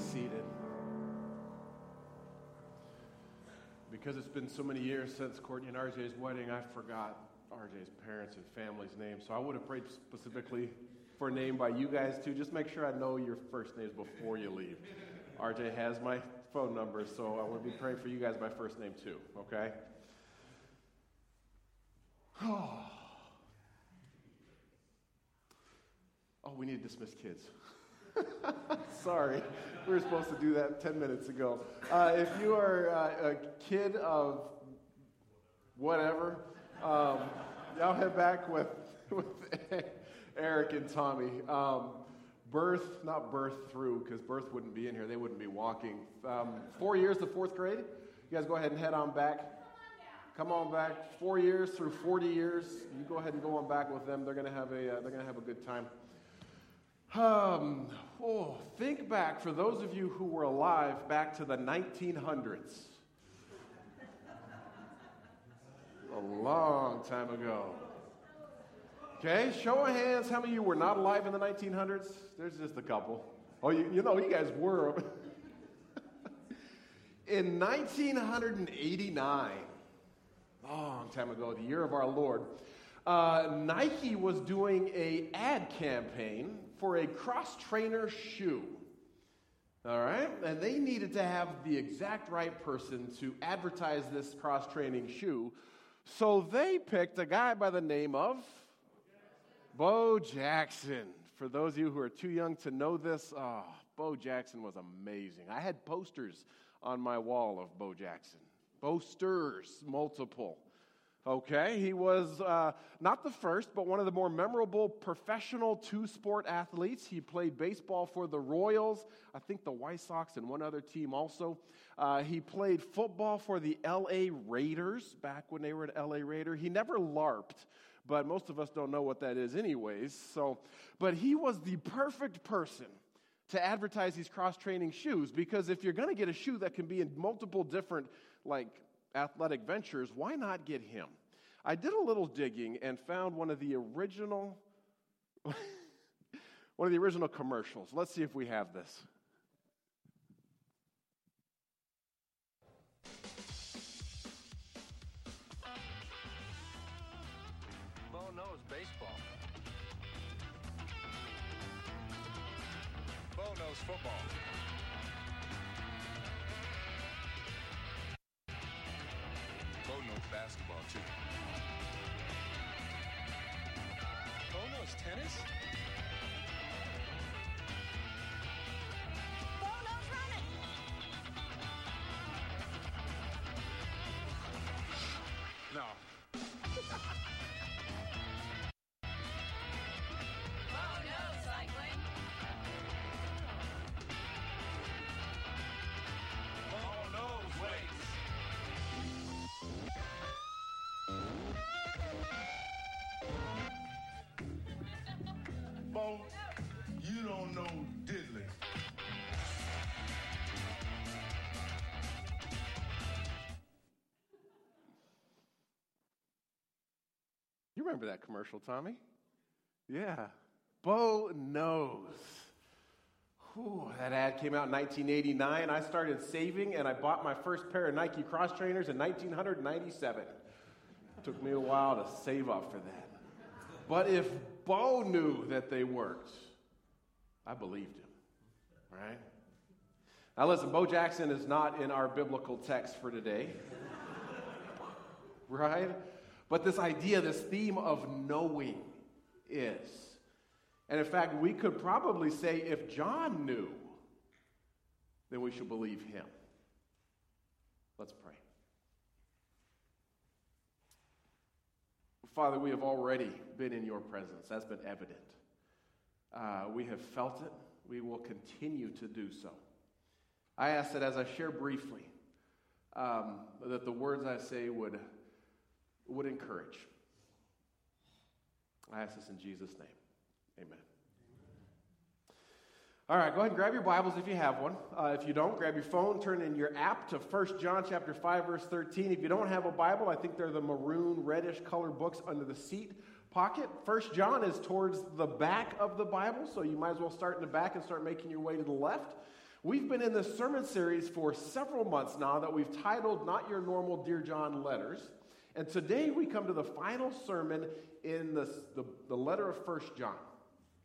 seated. Because it's been so many years since Courtney and RJ's wedding, I forgot RJ's parents and family's names. So I would have prayed specifically for a name by you guys too. Just make sure I know your first names before you leave. RJ has my phone number, so I to be praying for you guys by first name too, okay? Oh we need to dismiss kids. Sorry, we were supposed to do that 10 minutes ago. Uh, if you are uh, a kid of whatever, um, y'all head back with, with Eric and Tommy. Um, birth, not birth through, because birth wouldn't be in here. They wouldn't be walking. Um, four years to fourth grade. You guys go ahead and head on back. Come on back. Four years through 40 years. You go ahead and go on back with them. They're to have a, uh, they're to have a good time. Um, oh, think back for those of you who were alive back to the 1900s. a long time ago. Okay, show of hands, how many of you were not alive in the 1900s? There's just a couple. Oh, you, you know, you guys were. in 1989, long time ago, the year of our Lord, uh, Nike was doing a ad campaign for a cross trainer shoe. All right? And they needed to have the exact right person to advertise this cross training shoe. So they picked a guy by the name of Bo Jackson. For those of you who are too young to know this, oh, Bo Jackson was amazing. I had posters on my wall of Bo Jackson. Posters, multiple. Okay, he was uh, not the first, but one of the more memorable professional two sport athletes. He played baseball for the Royals, I think the White Sox, and one other team also. Uh, he played football for the LA Raiders back when they were an LA Raider. He never LARPed, but most of us don't know what that is, anyways. So, but he was the perfect person to advertise these cross training shoes because if you're going to get a shoe that can be in multiple different, like, athletic ventures, why not get him? I did a little digging and found one of the original one of the original commercials. Let's see if we have this. Bo knows baseball. Bo knows football. Basketball too. Bo knows tennis. Bo, you don't know diddly. You remember that commercial, Tommy? Yeah. Bo knows. Whew, that ad came out in 1989. I started saving and I bought my first pair of Nike cross trainers in 1997. Took me a while to save up for that. But if Bo knew that they worked, I believed him, right? Now, listen, Bo Jackson is not in our biblical text for today, right? But this idea, this theme of knowing is. And in fact, we could probably say if John knew, then we should believe him. Let's pray. Father, we have already been in your presence. That's been evident. Uh, we have felt it. We will continue to do so. I ask that as I share briefly, um, that the words I say would, would encourage. I ask this in Jesus' name. Amen. All right, go ahead and grab your Bibles if you have one. Uh, if you don't, grab your phone, turn in your app to 1 John chapter 5, verse 13. If you don't have a Bible, I think they're the maroon, reddish colored books under the seat pocket. 1 John is towards the back of the Bible, so you might as well start in the back and start making your way to the left. We've been in this sermon series for several months now that we've titled Not Your Normal Dear John Letters. And today we come to the final sermon in the, the, the letter of First John.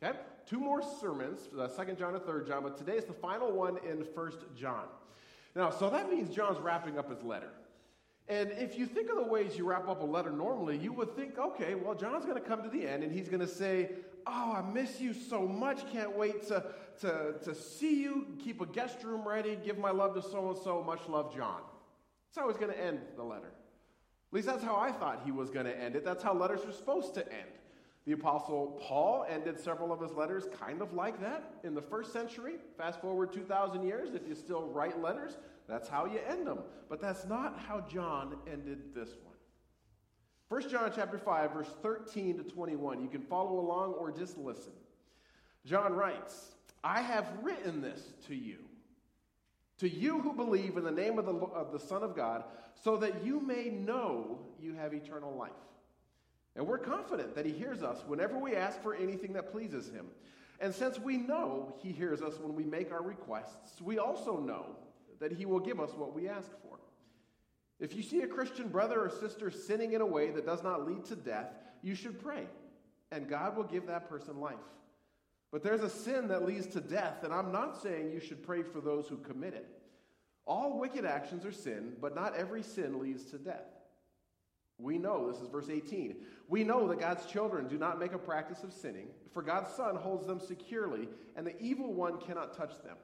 Okay? Two more sermons, the second John and third John, but today is the final one in First John. Now, so that means John's wrapping up his letter. And if you think of the ways you wrap up a letter normally, you would think, okay, well, John's going to come to the end and he's going to say, Oh, I miss you so much. Can't wait to, to, to see you. Keep a guest room ready. Give my love to so and so. Much love, John. That's how he's going to end the letter. At least that's how I thought he was going to end it. That's how letters are supposed to end. The Apostle Paul ended several of his letters kind of like that in the first century. Fast forward 2,000 years, if you still write letters, that's how you end them. But that's not how John ended this one. 1 John chapter 5 verse 13 to 21. You can follow along or just listen. John writes, "I have written this to you, to you who believe in the name of the, of the Son of God, so that you may know you have eternal life." And we're confident that he hears us whenever we ask for anything that pleases him. And since we know he hears us when we make our requests, we also know that he will give us what we ask for. If you see a Christian brother or sister sinning in a way that does not lead to death, you should pray, and God will give that person life. But there's a sin that leads to death, and I'm not saying you should pray for those who commit it. All wicked actions are sin, but not every sin leads to death. We know, this is verse 18. We know that God's children do not make a practice of sinning, for God's Son holds them securely, and the evil one cannot touch them.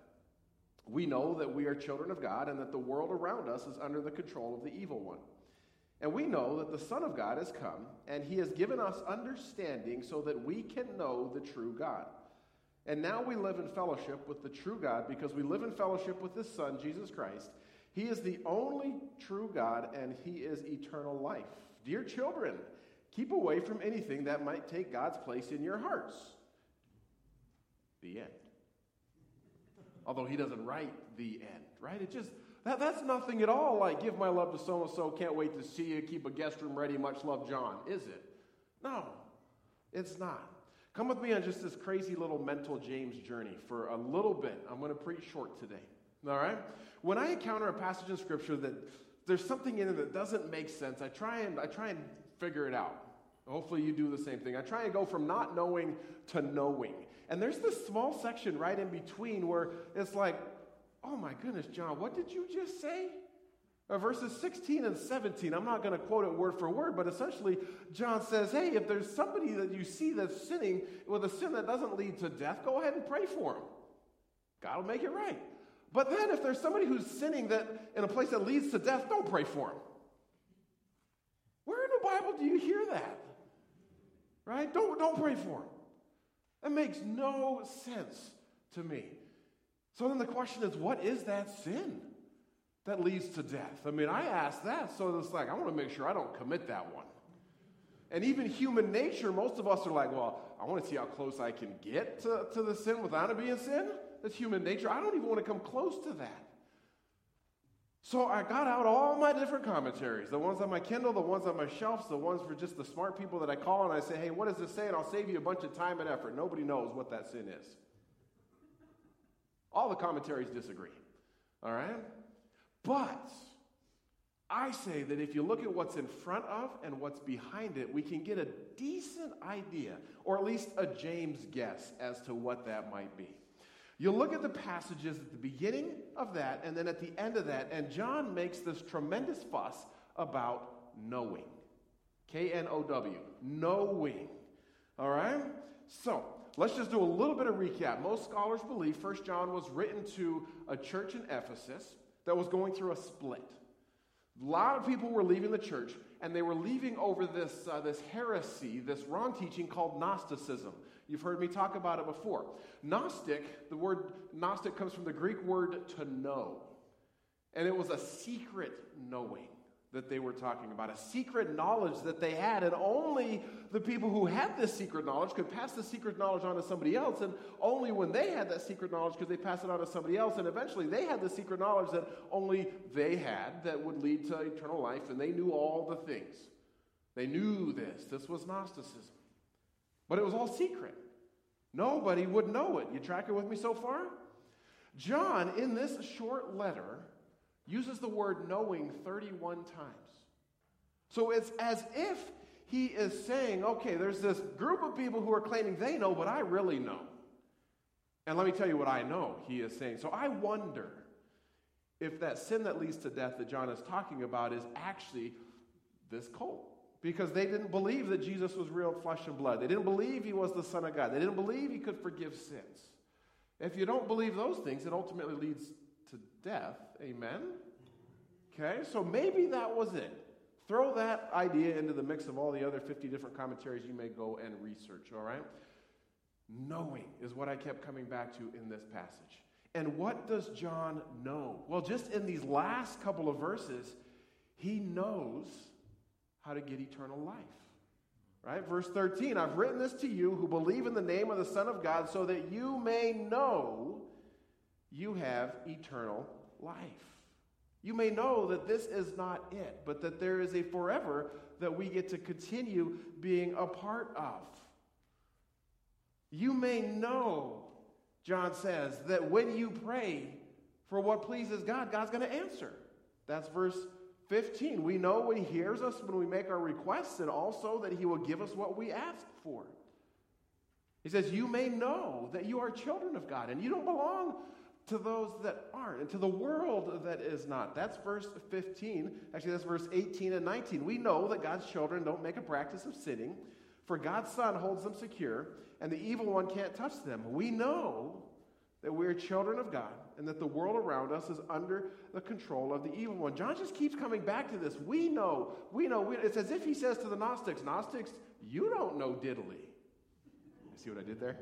We know that we are children of God and that the world around us is under the control of the evil one. And we know that the Son of God has come, and he has given us understanding so that we can know the true God. And now we live in fellowship with the true God because we live in fellowship with his Son, Jesus Christ. He is the only true God, and he is eternal life. Dear children, keep away from anything that might take God's place in your hearts. The end although he doesn't write the end, right? It just, that, that's nothing at all like give my love to so and so, can't wait to see you, keep a guest room ready, much love, John, is it? No, it's not. Come with me on just this crazy little mental James journey for a little bit. I'm going to preach short today. All right? When I encounter a passage in Scripture that there's something in it that doesn't make sense, I try and I try and figure it out. Hopefully, you do the same thing. I try and go from not knowing to knowing. And there's this small section right in between where it's like, oh my goodness, John, what did you just say? Uh, verses 16 and 17, I'm not going to quote it word for word, but essentially, John says, hey, if there's somebody that you see that's sinning with a sin that doesn't lead to death, go ahead and pray for him. God will make it right. But then, if there's somebody who's sinning that in a place that leads to death, don't pray for him. Where in the Bible do you hear that? Right? Don't, don't pray for him. That makes no sense to me. So then the question is what is that sin that leads to death? I mean, I ask that, so it's like, I want to make sure I don't commit that one. And even human nature, most of us are like, well, I want to see how close I can get to, to the sin without it being sin. That's human nature. I don't even want to come close to that. So I got out all my different commentaries the ones on my Kindle, the ones on my shelves, the ones for just the smart people that I call and I say, hey, what does this say? And I'll save you a bunch of time and effort. Nobody knows what that sin is. All the commentaries disagree. All right? But I say that if you look at what's in front of and what's behind it, we can get a decent idea, or at least a James guess, as to what that might be. You look at the passages at the beginning of that and then at the end of that, and John makes this tremendous fuss about knowing. K N O W, knowing. All right? So, let's just do a little bit of recap. Most scholars believe First John was written to a church in Ephesus that was going through a split. A lot of people were leaving the church, and they were leaving over this, uh, this heresy, this wrong teaching called Gnosticism. You've heard me talk about it before. Gnostic, the word Gnostic comes from the Greek word to know. And it was a secret knowing that they were talking about, a secret knowledge that they had. And only the people who had this secret knowledge could pass the secret knowledge on to somebody else. And only when they had that secret knowledge could they pass it on to somebody else. And eventually they had the secret knowledge that only they had that would lead to eternal life. And they knew all the things. They knew this. This was Gnosticism. But it was all secret. Nobody would know it. You tracking with me so far? John, in this short letter, uses the word knowing 31 times. So it's as if he is saying, okay, there's this group of people who are claiming they know, but I really know. And let me tell you what I know, he is saying. So I wonder if that sin that leads to death that John is talking about is actually this cult. Because they didn't believe that Jesus was real flesh and blood. They didn't believe he was the Son of God. They didn't believe he could forgive sins. If you don't believe those things, it ultimately leads to death. Amen? Okay, so maybe that was it. Throw that idea into the mix of all the other 50 different commentaries you may go and research, all right? Knowing is what I kept coming back to in this passage. And what does John know? Well, just in these last couple of verses, he knows how to get eternal life. Right? Verse 13 I've written this to you who believe in the name of the Son of God so that you may know you have eternal life. You may know that this is not it, but that there is a forever that we get to continue being a part of. You may know, John says, that when you pray for what pleases God, God's going to answer. That's verse 15. We know when He hears us when we make our requests, and also that He will give us what we ask for. He says, You may know that you are children of God, and you don't belong to those that aren't, and to the world that is not. That's verse 15. Actually, that's verse 18 and 19. We know that God's children don't make a practice of sinning, for God's Son holds them secure, and the evil one can't touch them. We know that we're children of God and that the world around us is under the control of the evil one. John just keeps coming back to this. We know, we know. We, it's as if he says to the Gnostics, Gnostics, you don't know diddly. You see what I did there?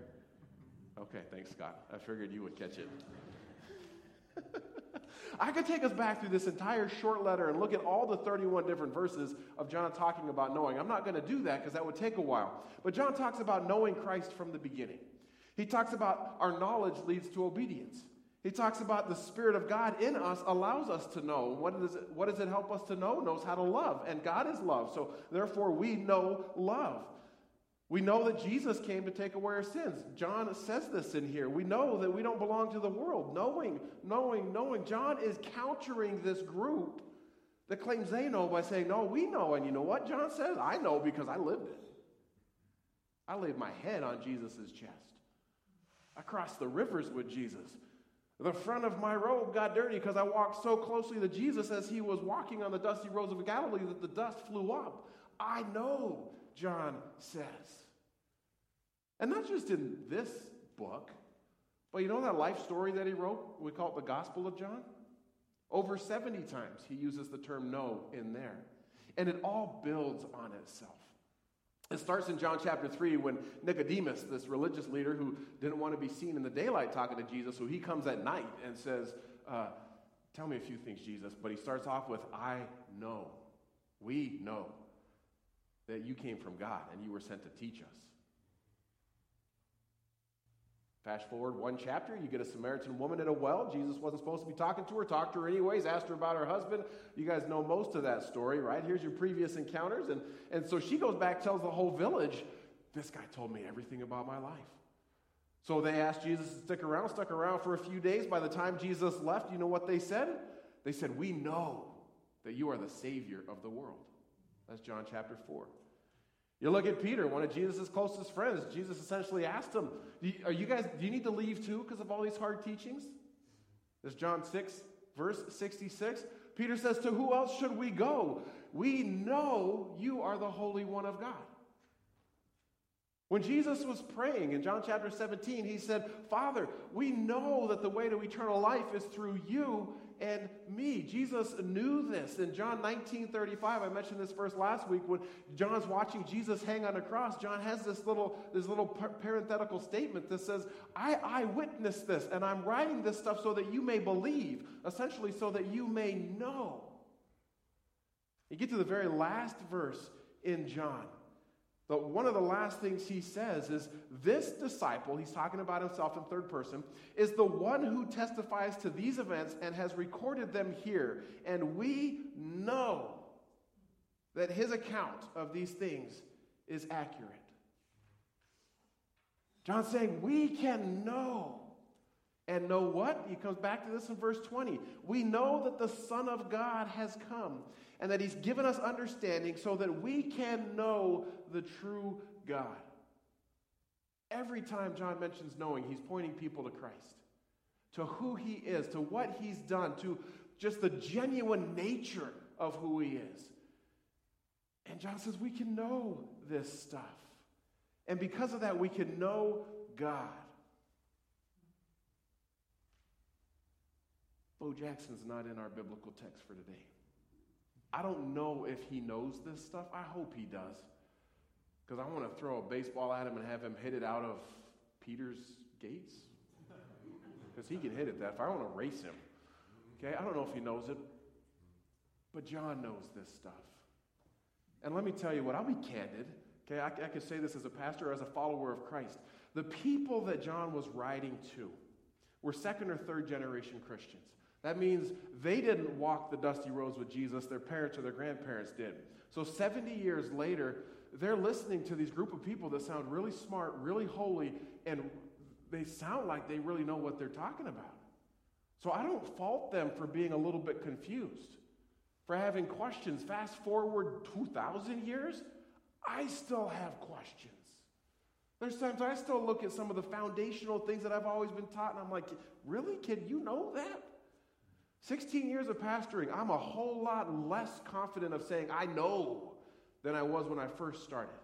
Okay, thanks, Scott. I figured you would catch it. I could take us back through this entire short letter and look at all the 31 different verses of John talking about knowing. I'm not going to do that because that would take a while. But John talks about knowing Christ from the beginning. He talks about our knowledge leads to obedience. He talks about the Spirit of God in us allows us to know. What does, it, what does it help us to know? Knows how to love. And God is love. So therefore, we know love. We know that Jesus came to take away our sins. John says this in here. We know that we don't belong to the world. Knowing, knowing, knowing. John is countering this group that claims they know by saying, No, we know. And you know what John says? I know because I lived it. I laid my head on Jesus' chest. I crossed the rivers with Jesus. The front of my robe got dirty because I walked so closely to Jesus as he was walking on the dusty roads of Galilee that the dust flew up. I know, John says. And not just in this book, but you know that life story that he wrote? We call it the Gospel of John? Over 70 times he uses the term know in there. And it all builds on itself. It starts in John chapter 3 when Nicodemus, this religious leader who didn't want to be seen in the daylight talking to Jesus, so he comes at night and says, uh, Tell me a few things, Jesus. But he starts off with, I know. We know that you came from God and you were sent to teach us. Fast forward one chapter, you get a Samaritan woman at a well. Jesus wasn't supposed to be talking to her, talked to her anyways, asked her about her husband. You guys know most of that story, right? Here's your previous encounters. And, and so she goes back, tells the whole village, This guy told me everything about my life. So they asked Jesus to stick around, stuck around for a few days. By the time Jesus left, you know what they said? They said, We know that you are the Savior of the world. That's John chapter 4. You look at Peter, one of Jesus' closest friends. Jesus essentially asked him, Are you guys, do you need to leave too because of all these hard teachings? This John 6, verse 66. Peter says, To who else should we go? We know you are the Holy One of God. When Jesus was praying in John chapter 17, he said, Father, we know that the way to eternal life is through you and me. Jesus knew this. In John 19 35, I mentioned this verse last week when John's watching Jesus hang on a cross. John has this little, this little parenthetical statement that says, I, I witnessed this, and I'm writing this stuff so that you may believe, essentially, so that you may know. You get to the very last verse in John. But one of the last things he says is this disciple, he's talking about himself in third person, is the one who testifies to these events and has recorded them here. And we know that his account of these things is accurate. John's saying we can know And know what? He comes back to this in verse 20. We know that the Son of God has come and that he's given us understanding so that we can know the true God. Every time John mentions knowing, he's pointing people to Christ, to who he is, to what he's done, to just the genuine nature of who he is. And John says we can know this stuff. And because of that, we can know God. Bo Jackson's not in our biblical text for today. I don't know if he knows this stuff. I hope he does. Because I want to throw a baseball at him and have him hit it out of Peter's gates. Because he can hit it that far. I want to race him. Okay, I don't know if he knows it, but John knows this stuff. And let me tell you what, I'll be candid. Okay, I, I can say this as a pastor or as a follower of Christ. The people that John was writing to were second or third generation Christians. That means they didn't walk the dusty roads with Jesus, their parents or their grandparents did. So 70 years later, they're listening to these group of people that sound really smart, really holy, and they sound like they really know what they're talking about. So I don't fault them for being a little bit confused, for having questions. Fast forward 2,000 years, I still have questions. There's times I still look at some of the foundational things that I've always been taught, and I'm like, really? Can you know that? 16 years of pastoring, I'm a whole lot less confident of saying I know than I was when I first started.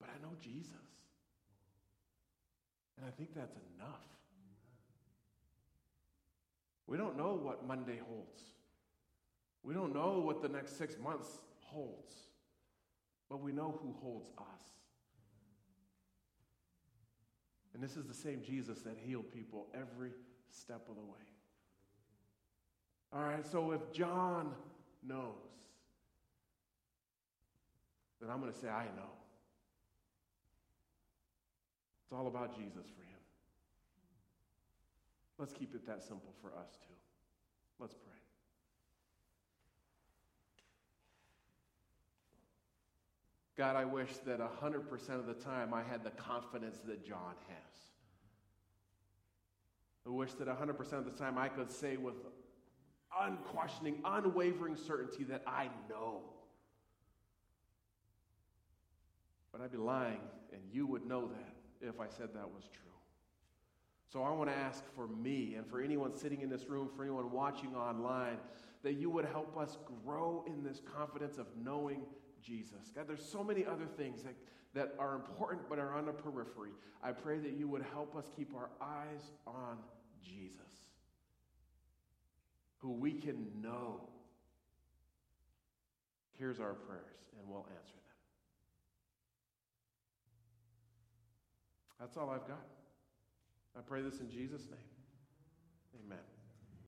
But I know Jesus. And I think that's enough. We don't know what Monday holds. We don't know what the next six months holds. But we know who holds us. And this is the same Jesus that healed people every step of the way. All right, so if John knows, then I'm going to say, I know. It's all about Jesus for him. Let's keep it that simple for us, too. Let's pray. God, I wish that 100% of the time I had the confidence that John has. I wish that 100% of the time I could say with unquestioning, unwavering certainty that I know. But I'd be lying, and you would know that if I said that was true. So I want to ask for me and for anyone sitting in this room, for anyone watching online, that you would help us grow in this confidence of knowing Jesus. God, there's so many other things that, that are important but are on the periphery. I pray that you would help us keep our eyes on Jesus, who we can know. Here's our prayers, and we'll answer them. That's all I've got. I pray this in Jesus' name. Amen.